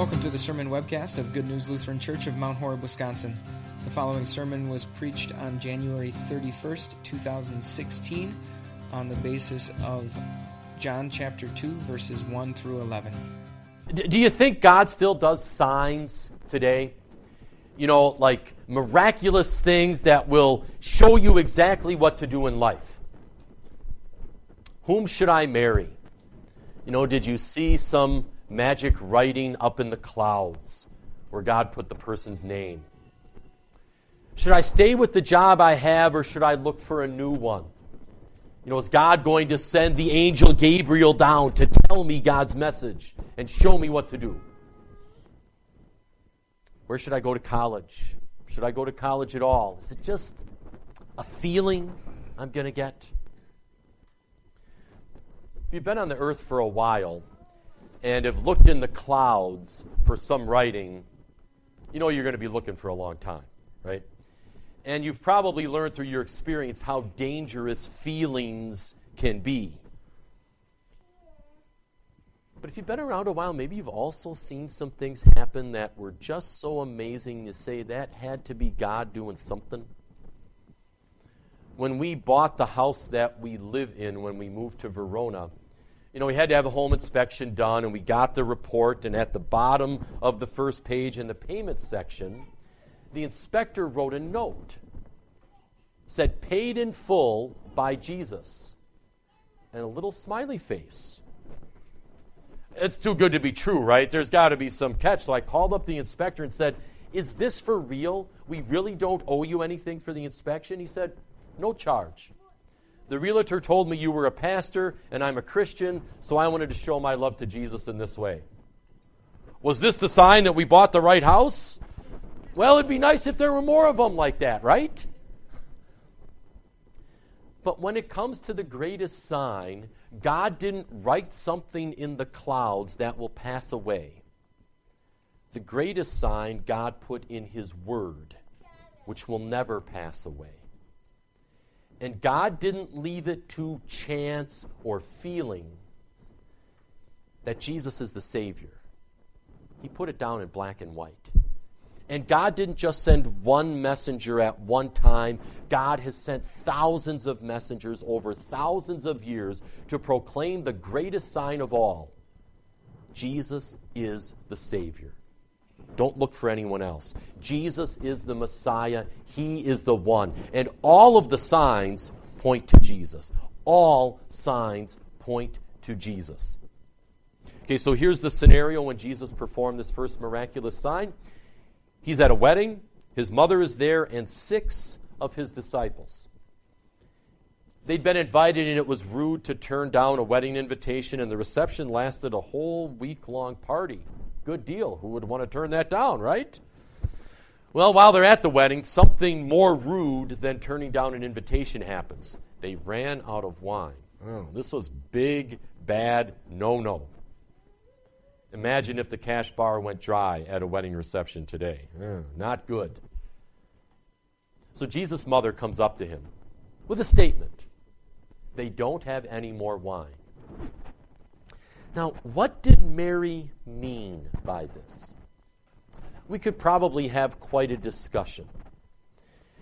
Welcome to the sermon webcast of Good News Lutheran Church of Mount Horeb, Wisconsin. The following sermon was preached on January 31st, 2016, on the basis of John chapter 2, verses 1 through 11. Do you think God still does signs today? You know, like miraculous things that will show you exactly what to do in life. Whom should I marry? You know, did you see some magic writing up in the clouds where God put the person's name? Should I stay with the job I have or should I look for a new one? You know, is God going to send the angel Gabriel down to tell me God's message and show me what to do? Where should I go to college? Should I go to college at all? Is it just a feeling I'm going to get? If you've been on the earth for a while and have looked in the clouds for some writing, you know you're going to be looking for a long time, right? And you've probably learned through your experience how dangerous feelings can be. But if you've been around a while, maybe you've also seen some things happen that were just so amazing you say that had to be God doing something. When we bought the house that we live in when we moved to Verona, you know, we had to have a home inspection done, and we got the report, and at the bottom of the first page in the payment section, the inspector wrote a note. Said, paid in full by Jesus. And a little smiley face. It's too good to be true, right? There's got to be some catch. So I called up the inspector and said, Is this for real? We really don't owe you anything for the inspection? He said, No charge. The realtor told me you were a pastor and I'm a Christian, so I wanted to show my love to Jesus in this way. Was this the sign that we bought the right house? Well, it'd be nice if there were more of them like that, right? But when it comes to the greatest sign, God didn't write something in the clouds that will pass away. The greatest sign God put in His Word, which will never pass away. And God didn't leave it to chance or feeling that Jesus is the Savior. He put it down in black and white. And God didn't just send one messenger at one time. God has sent thousands of messengers over thousands of years to proclaim the greatest sign of all Jesus is the Savior. Don't look for anyone else. Jesus is the Messiah. He is the one. And all of the signs point to Jesus. All signs point to Jesus. Okay, so here's the scenario when Jesus performed this first miraculous sign. He's at a wedding, his mother is there, and six of his disciples. They'd been invited, and it was rude to turn down a wedding invitation, and the reception lasted a whole week long party. Good deal. Who would want to turn that down, right? Well, while they're at the wedding, something more rude than turning down an invitation happens. They ran out of wine. Oh, this was big, bad, no no. Imagine if the cash bar went dry at a wedding reception today. Oh, not good. So Jesus' mother comes up to him with a statement They don't have any more wine. Now, what did Mary mean by this? We could probably have quite a discussion.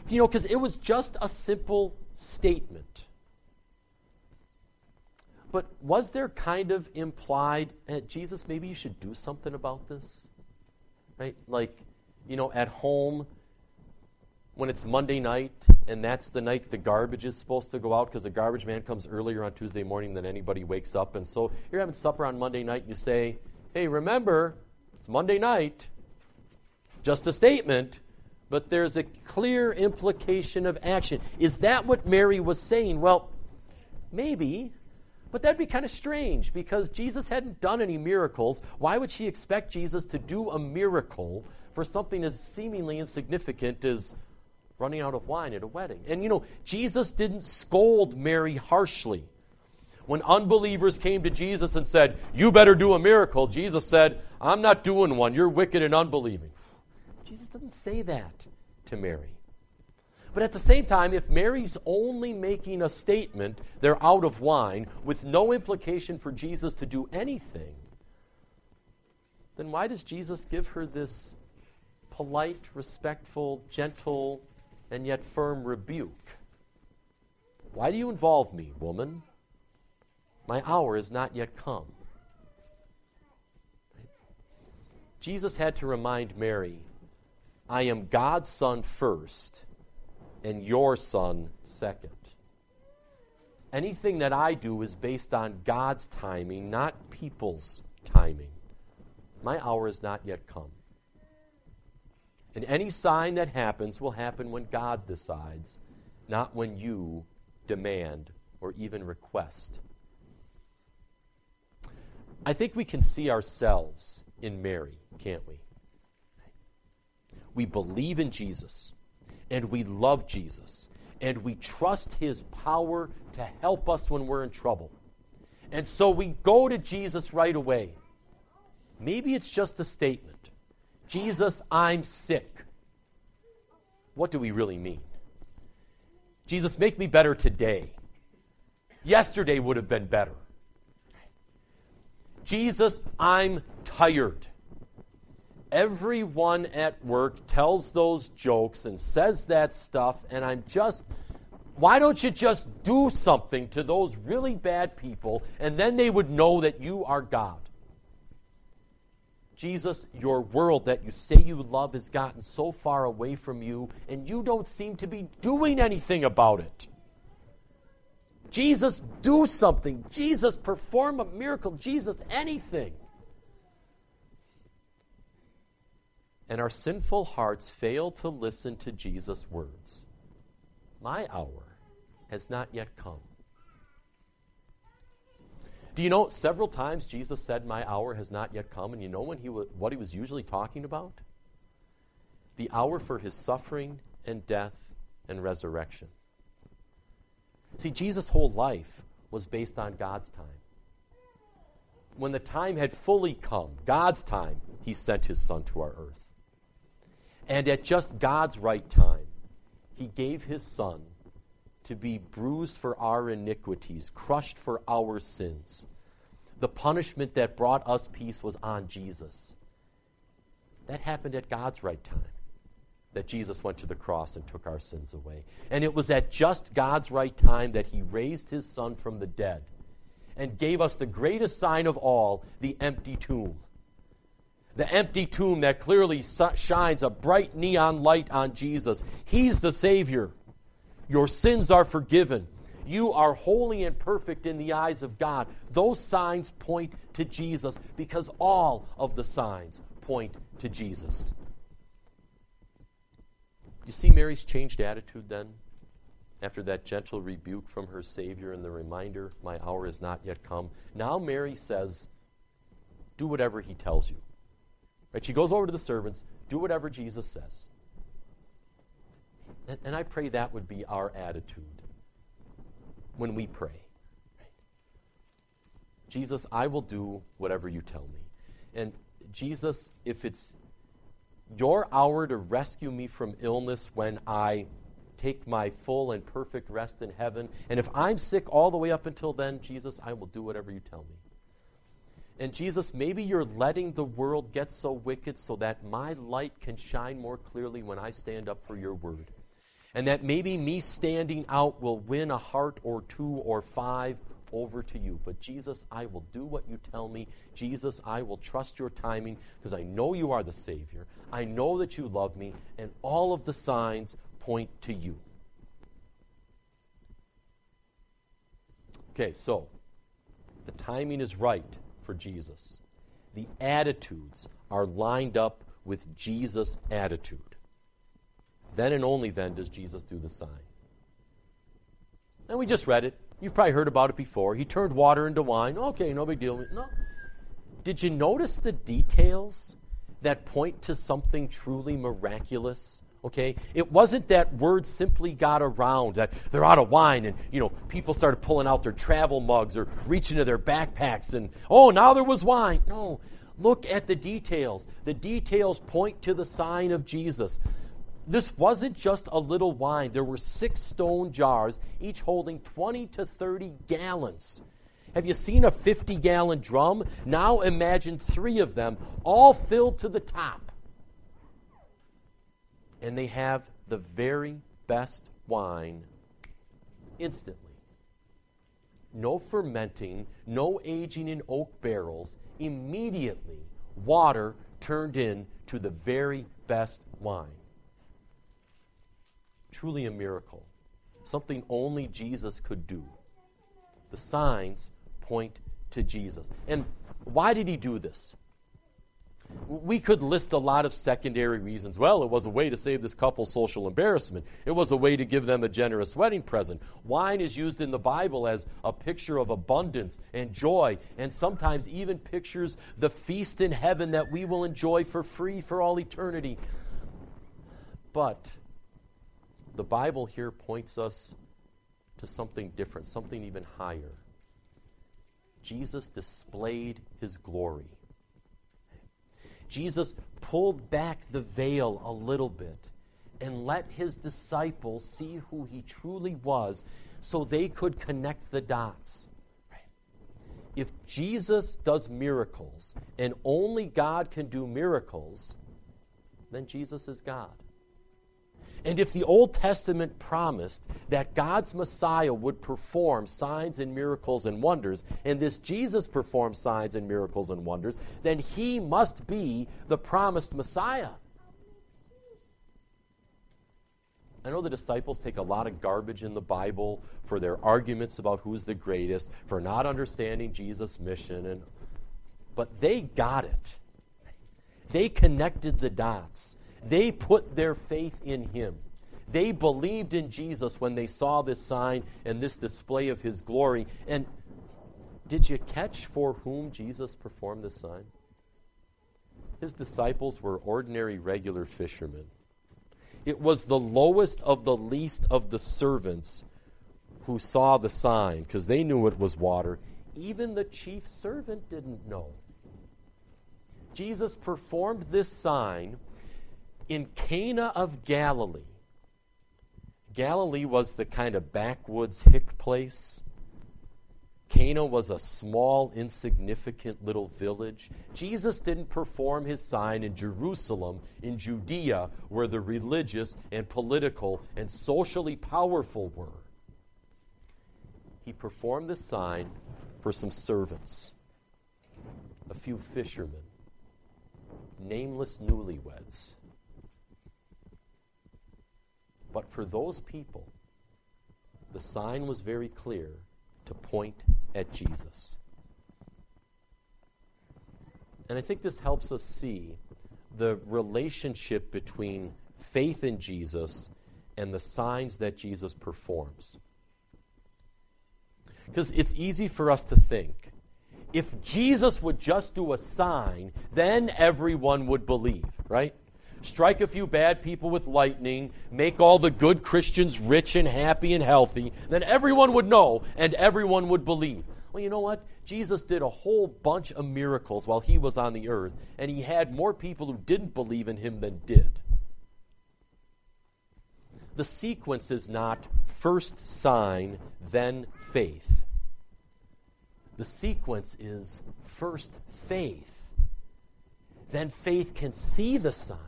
You know, because it was just a simple statement. But was there kind of implied, eh, Jesus, maybe you should do something about this? Right? Like, you know, at home, when it's Monday night, and that's the night the garbage is supposed to go out because the garbage man comes earlier on Tuesday morning than anybody wakes up. And so you're having supper on Monday night, and you say, hey, remember, it's Monday night. Just a statement, but there's a clear implication of action. Is that what Mary was saying? Well, maybe. But that'd be kind of strange because Jesus hadn't done any miracles. Why would she expect Jesus to do a miracle for something as seemingly insignificant as running out of wine at a wedding. And you know, Jesus didn't scold Mary harshly. When unbelievers came to Jesus and said, You better do a miracle, Jesus said, I'm not doing one. You're wicked and unbelieving. Jesus doesn't say that to Mary. But at the same time, if Mary's only making a statement, they're out of wine, with no implication for Jesus to do anything, then why does Jesus give her this polite, respectful, gentle, and yet firm rebuke? Why do you involve me, woman? My hour is not yet come. Jesus had to remind Mary, I am God's son first and your son second. Anything that I do is based on God's timing, not people's timing. My hour is not yet come. And any sign that happens will happen when God decides, not when you demand or even request. I think we can see ourselves in Mary, can't we? We believe in Jesus and we love Jesus and we trust his power to help us when we're in trouble. And so we go to Jesus right away. Maybe it's just a statement Jesus, I'm sick. What do we really mean? Jesus, make me better today. Yesterday would have been better. Jesus, I'm tired. Everyone at work tells those jokes and says that stuff, and I'm just, why don't you just do something to those really bad people, and then they would know that you are God? Jesus, your world that you say you love has gotten so far away from you, and you don't seem to be doing anything about it. Jesus, do something. Jesus, perform a miracle. Jesus, anything. And our sinful hearts fail to listen to Jesus' words. My hour has not yet come. Do you know several times Jesus said, My hour has not yet come? And you know when he was, what he was usually talking about? The hour for his suffering and death and resurrection. See, Jesus' whole life was based on God's time. When the time had fully come, God's time, he sent his son to our earth. And at just God's right time, he gave his son to be bruised for our iniquities, crushed for our sins. The punishment that brought us peace was on Jesus. That happened at God's right time that Jesus went to the cross and took our sins away. And it was at just God's right time that he raised his son from the dead and gave us the greatest sign of all the empty tomb. The empty tomb that clearly shines a bright neon light on Jesus. He's the Savior. Your sins are forgiven. You are holy and perfect in the eyes of God. Those signs point to Jesus because all of the signs point to Jesus. You see Mary's changed attitude then? After that gentle rebuke from her Savior and the reminder, My hour is not yet come. Now Mary says, Do whatever he tells you. Right? She goes over to the servants, Do whatever Jesus says. And, and I pray that would be our attitude when we pray. Jesus, I will do whatever you tell me. And Jesus, if it's your hour to rescue me from illness when I take my full and perfect rest in heaven. And if I'm sick all the way up until then, Jesus, I will do whatever you tell me. And Jesus, maybe you're letting the world get so wicked so that my light can shine more clearly when I stand up for your word. And that maybe me standing out will win a heart or two or five over to you. But Jesus, I will do what you tell me. Jesus, I will trust your timing because I know you are the Savior. I know that you love me, and all of the signs point to you. Okay, so the timing is right for Jesus. The attitudes are lined up with Jesus' attitude. Then and only then does Jesus do the sign. And we just read it. You've probably heard about it before. He turned water into wine. Okay, no big deal. No. Did you notice the details that point to something truly miraculous? Okay? It wasn't that word simply got around that they're out of wine and, you know, people started pulling out their travel mugs or reaching to their backpacks and, oh, now there was wine. No. Look at the details. The details point to the sign of Jesus this wasn't just a little wine. There were six stone jars, each holding 20 to 30 gallons. Have you seen a 50 gallon drum? Now imagine three of them, all filled to the top. And they have the very best wine instantly. No fermenting, no aging in oak barrels. Immediately, water turned into the very best wine. Truly a miracle. Something only Jesus could do. The signs point to Jesus. And why did he do this? We could list a lot of secondary reasons. Well, it was a way to save this couple social embarrassment. It was a way to give them a generous wedding present. Wine is used in the Bible as a picture of abundance and joy, and sometimes even pictures the feast in heaven that we will enjoy for free for all eternity. But the Bible here points us to something different, something even higher. Jesus displayed his glory. Jesus pulled back the veil a little bit and let his disciples see who he truly was so they could connect the dots. If Jesus does miracles and only God can do miracles, then Jesus is God. And if the Old Testament promised that God's Messiah would perform signs and miracles and wonders, and this Jesus performed signs and miracles and wonders, then he must be the promised Messiah. I know the disciples take a lot of garbage in the Bible for their arguments about who's the greatest, for not understanding Jesus' mission, and, but they got it. They connected the dots. They put their faith in him. They believed in Jesus when they saw this sign and this display of his glory. And did you catch for whom Jesus performed this sign? His disciples were ordinary, regular fishermen. It was the lowest of the least of the servants who saw the sign because they knew it was water. Even the chief servant didn't know. Jesus performed this sign in Cana of Galilee. Galilee was the kind of backwoods hick place. Cana was a small, insignificant little village. Jesus didn't perform his sign in Jerusalem, in Judea, where the religious and political and socially powerful were. He performed the sign for some servants, a few fishermen, nameless newlyweds. But for those people, the sign was very clear to point at Jesus. And I think this helps us see the relationship between faith in Jesus and the signs that Jesus performs. Because it's easy for us to think if Jesus would just do a sign, then everyone would believe, right? Strike a few bad people with lightning, make all the good Christians rich and happy and healthy, then everyone would know and everyone would believe. Well, you know what? Jesus did a whole bunch of miracles while he was on the earth, and he had more people who didn't believe in him than did. The sequence is not first sign, then faith. The sequence is first faith. Then faith can see the sign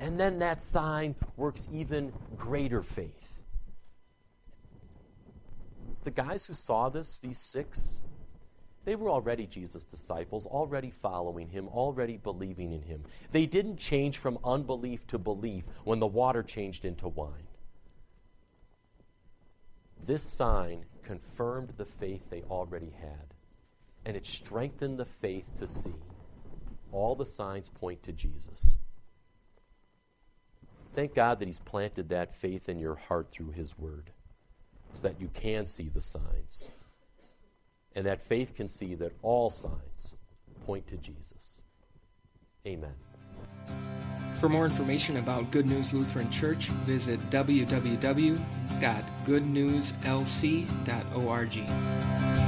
and then that sign works even greater faith. The guys who saw this, these six, they were already Jesus' disciples, already following him, already believing in him. They didn't change from unbelief to belief when the water changed into wine. This sign confirmed the faith they already had, and it strengthened the faith to see. All the signs point to Jesus. Thank God that He's planted that faith in your heart through His Word so that you can see the signs. And that faith can see that all signs point to Jesus. Amen. For more information about Good News Lutheran Church, visit www.goodnewslc.org.